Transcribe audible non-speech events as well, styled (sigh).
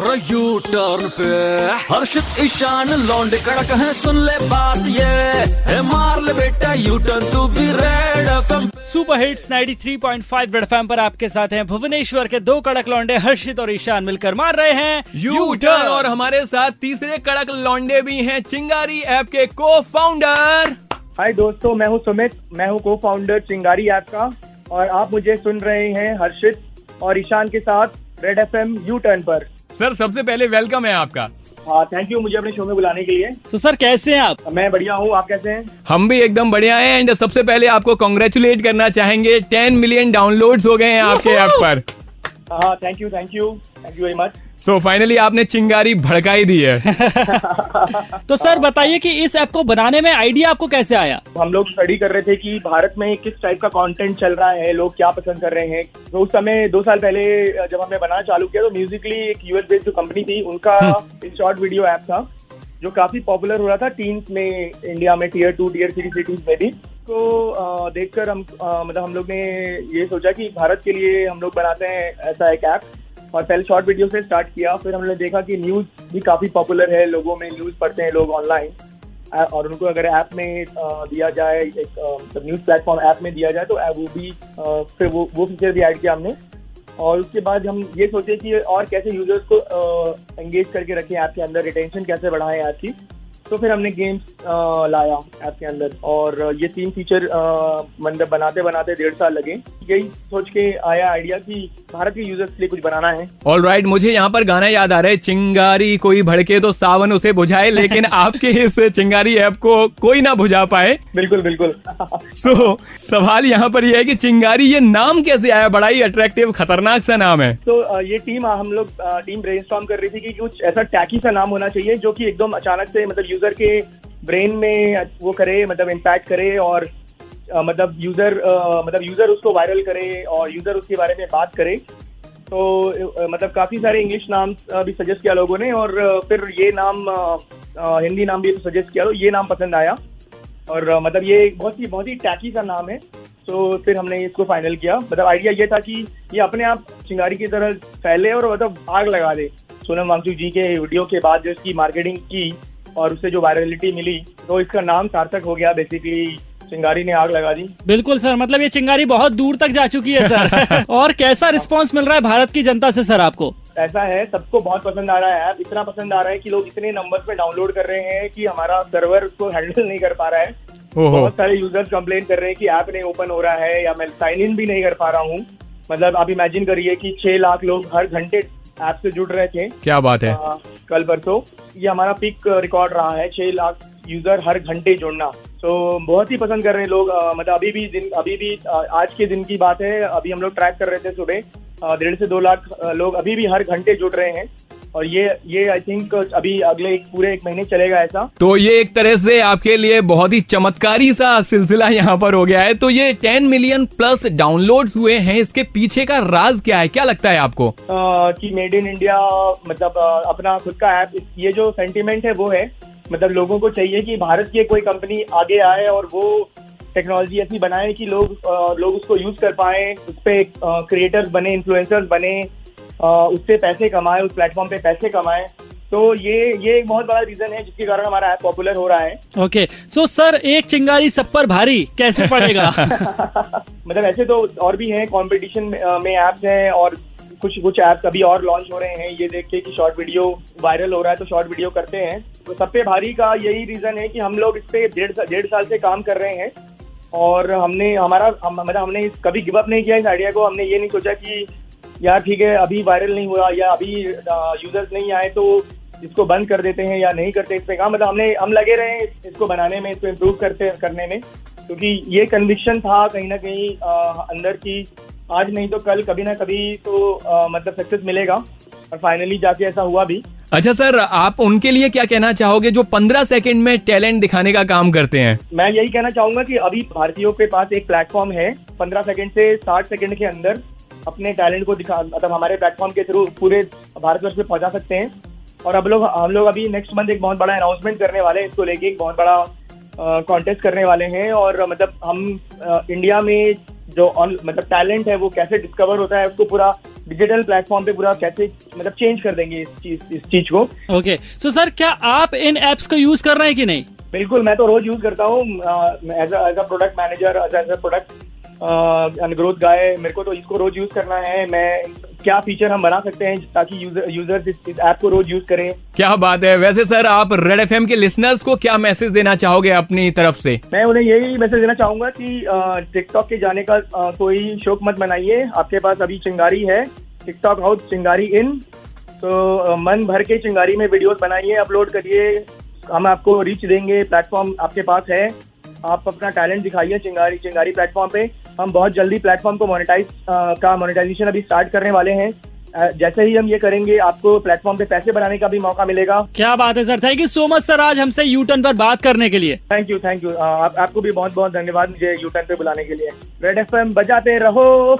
Tractor U turn पे। हर्षित ईशान लौंडे कड़क है सुन ले बात ये। है मार ले बेटा यू टर्न तू भी Red FM super hits 93.5 Red FM पर आपके साथ हैं भुवनेश्वर के दो कड़क लौंडे हर्षित और ईशान मिलकर मार रहे हैं यू टर्न और हमारे साथ तीसरे कड़क लौंडे भी हैं चिंगारी ऐप के को फाउंडर हाय दोस्तों मैं हूँ सुमित मैं हूँ को फाउंडर चिंगारी ऐप का। और आप मुझे सुन रहे हैं हर्षित और ईशान के साथ Red F M U turn पर। सर सबसे पहले वेलकम है आपका। हाँ थैंक यू मुझे अपने शो में बुलाने के लिए। तो सर कैसे हैं आप? मैं बढ़िया हूँ आप कैसे हैं? हम भी एकदम बढ़िया हैं एंड सबसे पहले आपको कॉन्ग्रेचुलेट करना चाहेंगे। टेन मिलियन डाउनलोड्स हो गए हैं आपके ऐप पर। हाँ thank you thank you thank you very much so so, finally आपने चिंगारी भड़काई दी है। (laughs) तो सर बताइए कि इस ऐप को बनाने में आइडिया आपको कैसे आया? हम लोग स्टडी कर रहे थे कि भारत में किस टाइप का कंटेंट चल रहा है लोग क्या पसंद कर रहे हैं। तो उस समय दो साल पहले जब हमने बनाना चालू किया तो म्यूजिकली एक यूएस बेस्ड जो कंपनी थी उनका एक शॉर्ट वीडियो ऐप था जो काफ़ी पॉपुलर हो रहा था टीम्स में इंडिया में tier two tier three cities में भी। तो देखकर हम मतलब हम लोग ने ये सोचा कि भारत के लिए हम लोग बनाते हैं ऐसा एक ऐप और पहले शॉर्ट वीडियो से स्टार्ट किया, फिर हमने देखा कि न्यूज़ भी काफ़ी पॉपुलर है, लोगों में न्यूज़ पढ़ते हैं लोग ऑनलाइन और उनको अगर ऐप में दिया जाए, एक न्यूज़ प्लेटफॉर्म ऐप में दिया जाए तो वो भी फिर वो वो फीचर भी ऐड किया हमने। और उसके बाद हम ये सोचे कि और कैसे यूज़र्स को एंगेज करके रखें ऐप के अंदर रिटेंशन कैसे बढ़ाएँ ऐप की। तो फिर हमने गेम्स लाया ऐप के अंदर। और ये तीन फीचर मतलब बनाते बनाते डेढ़ साल लगे। यही सोच के आया आइडिया कि भारत के यूज़र्स के लिए कुछ बनाना है। ऑल राइट right, मुझे यहाँ पर गाना याद आ रहा है चिंगारी कोई भड़के तो सावन उसे बुझाए लेकिन (laughs) आपके इस चिंगारी ऐप को कोई ना बुझा पाए। बिल्कुल बिल्कुल। सो (laughs) so, सवाल यहाँ पर यह है कि चिंगारी ये नाम कैसे आया? बड़ा ही अट्रैक्टिव खतरनाक सा नाम है। तो so, ये टीम हम लोग टीम ब्रेन कर रही थी कि कुछ ऐसा टैकी सा नाम होना चाहिए जो कि एकदम अचानक से मतलब यूज़र के ब्रेन में वो करे मतलब इम्पैक्ट करे और मतलब यूज़र मतलब यूज़र उसको वायरल करे और यूज़र उसके बारे में बात करे। तो मतलब काफ़ी सारे इंग्लिश नाम भी सजेस्ट किया लोगों ने और फिर ये नाम हिंदी नाम भी सजेस्ट किया तो ये नाम पसंद आया। और मतलब ये बहुत ही बहुत ही टैकी सा नाम है। तो फिर हमने इसको फाइनल किया। मतलब आइडिया ये था कि ये अपने आप चिंगारी की तरह फैले और मतलब आग लगा दे। सोनम वांगचुक जी के वीडियो के बाद जो इसकी मार्केटिंग की और उससे जो वायरलिटी मिली तो इसका नाम सार्थक हो गया बेसिकली चिंगारी ने आग लगा दी। बिल्कुल सर मतलब ये चिंगारी बहुत दूर तक जा चुकी है सर। (laughs) और कैसा रिस्पांस मिल रहा है भारत की जनता से सर आपको? ऐसा है सबको बहुत पसंद आ रहा है ऐप इतना पसंद आ रहा है कि लोग इतने नंबर पे डाउनलोड कर रहे हैं कि हमारा सर्वर उसको हैंडल नहीं कर पा रहा है। बहुत सारे यूज़र्स कंप्लेन कर रहे हैं कि ऐप नहीं ओपन हो रहा है या मैं साइन इन भी नहीं कर पा रहा हूँ। मतलब आप इमेजिन करिए कि छह लाख लोग हर घंटे ऐप से जुड़ रहे थे। क्या बात है। आ, कल परसों। ये हमारा पिक रिकॉर्ड रहा है छह लाख यूज़र हर घंटे जुड़ना। तो बहुत ही पसंद कर रहे हैं लोग। मतलब अभी भी दिन अभी भी आज के दिन की बात है। अभी हम लोग ट्रैक कर रहे थे सुबह डेढ़ से दो लाख लोग अभी भी हर घंटे जुड़ रहे हैं। और ये ये आई थिंक अभी अगले एक पूरे एक महीने चलेगा ऐसा। तो ये एक तरह से आपके लिए बहुत ही चमत्कारी सा सिलसिला यहाँ पर हो गया है। तो ये टेन मिलियन प्लस डाउनलोड्स हुए हैं। इसके पीछे का राज क्या है? क्या लगता है आपको? आ, कि मेड इन इंडिया मतलब अपना खुद का ऐप ये जो सेंटिमेंट है वो है। मतलब लोगों को चाहिए कि भारत की कोई कंपनी आगे आए और वो टेक्नोलॉजी ऐसी बनाए कि लोग लोग उसको यूज़ कर पाए उस पर क्रिएटर्स बने इन्फ्लुएंसर्स बने उससे पैसे कमाए उस प्लेटफॉर्म पे पैसे कमाए। तो ये ये एक बहुत बड़ा रीजन है जिसके कारण हमारा ऐप पॉपुलर हो रहा है। ओके सो सर एक चिंगारी सब पर भारी कैसे पड़ेगा? (laughs) मतलब ऐसे तो और भी हैं कंपटीशन में ऐप्स हैं और कुछ कुछ ऐप्स अभी और लॉन्च हो रहे हैं। ये देख के कि शॉर्ट वीडियो वायरल हो रहा है तो शॉर्ट वीडियो करते हैं। तो सब पे भारी का यही रीजन है कि हम लोग इस पे डेढ़ डेढ़ साल से काम कर रहे हैं। और हमने हमारा हम, मतलब हमने कभी गिव अप नहीं किया इस आइडिया को। हमने ये नहीं सोचा कि यार ठीक है अभी वायरल नहीं हुआ या अभी यूज़र्स नहीं आए तो इसको बंद कर देते हैं या नहीं करते इस पे काम। मतलब हमने हम लगे रहे इसको बनाने में इसको इम्प्रूव करते करने में। क्योंकि ये कन्विक्शन था कहीं ना कहीं अंदर की आज नहीं तो कल कभी ना कभी तो आ, मतलब सक्सेस मिलेगा। और फाइनली जाके ऐसा हुआ भी। अच्छा सर आप उनके लिए क्या कहना चाहोगे जो पंद्रह सेकंड में टैलेंट दिखाने का काम करते हैं? मैं यही कहना चाहूँगा कि अभी भारतीयों के पास एक प्लेटफॉर्म है पंद्रह सेकंड से साठ सेकंड के अंदर अपने टैलेंट को दिखा मतलब हमारे प्लेटफॉर्म के थ्रू पूरे भारतवर्ष में पहुँचा सकते हैं। और अब लोग हम लोग अभी नेक्स्ट मंथ एक बहुत बड़ा अनाउंसमेंट करने वाले हैं इसको लेके एक बहुत बड़ा कॉन्टेस्ट करने वाले हैं। और मतलब हम इंडिया में जो ऑन मतलब टैलेंट है वो कैसे डिस्कवर होता है उसको पूरा डिजिटल प्लेटफॉर्म पे पूरा कैसे मतलब चेंज कर देंगे इस चीज़ इस चीज़ को। ओके सो सर क्या आप इन एप्स को यूज़ कर रहे हैं कि नहीं? बिल्कुल मैं तो रोज यूज़ करता हूँ। As as a product manager as a product growth guy मेरे को तो इसको रोज यूज़ करना है। मैं क्या फीचर हम बना सकते हैं ताकि यूज़र यूज़र्स इस, इस ऐप को रोज यूज़ करें? क्या बात है। वैसे सर आप रेड एफएम के लिसनर्स को क्या मैसेज देना चाहोगे अपनी तरफ़ से? मैं उन्हें यही मैसेज देना चाहूँगा कि टिकटॉक के जाने का कोई शौक मत बनाइए आपके पास अभी चिंगारी है। टिकटॉक हाउस चिंगारी इन तो मन भर के चिंगारी में वीडियोस बनाइए अपलोड करिए। हम आपको रीच देंगे। प्लेटफॉर्म आपके पास है। आप अपना टैलेंट दिखाइए चिंगारी चिंगारी प्लेटफॉर्म पे। हम बहुत जल्दी प्लेटफॉर्म को मोनेटाइज का मोनेटाइजेशन अभी स्टार्ट करने वाले हैं। जैसे ही हम ये करेंगे आपको प्लेटफॉर्म पे पैसे बनाने का भी मौका मिलेगा। क्या बात है sir thank you so much sir आज हमसे यू टर्न पर बात करने के लिए। थैंक यू थैंक यू आप, आपको भी बहुत बहुत धन्यवाद मुझे यू टर्न पे बुलाने के लिए। रेड एफ़ बजाते रहो।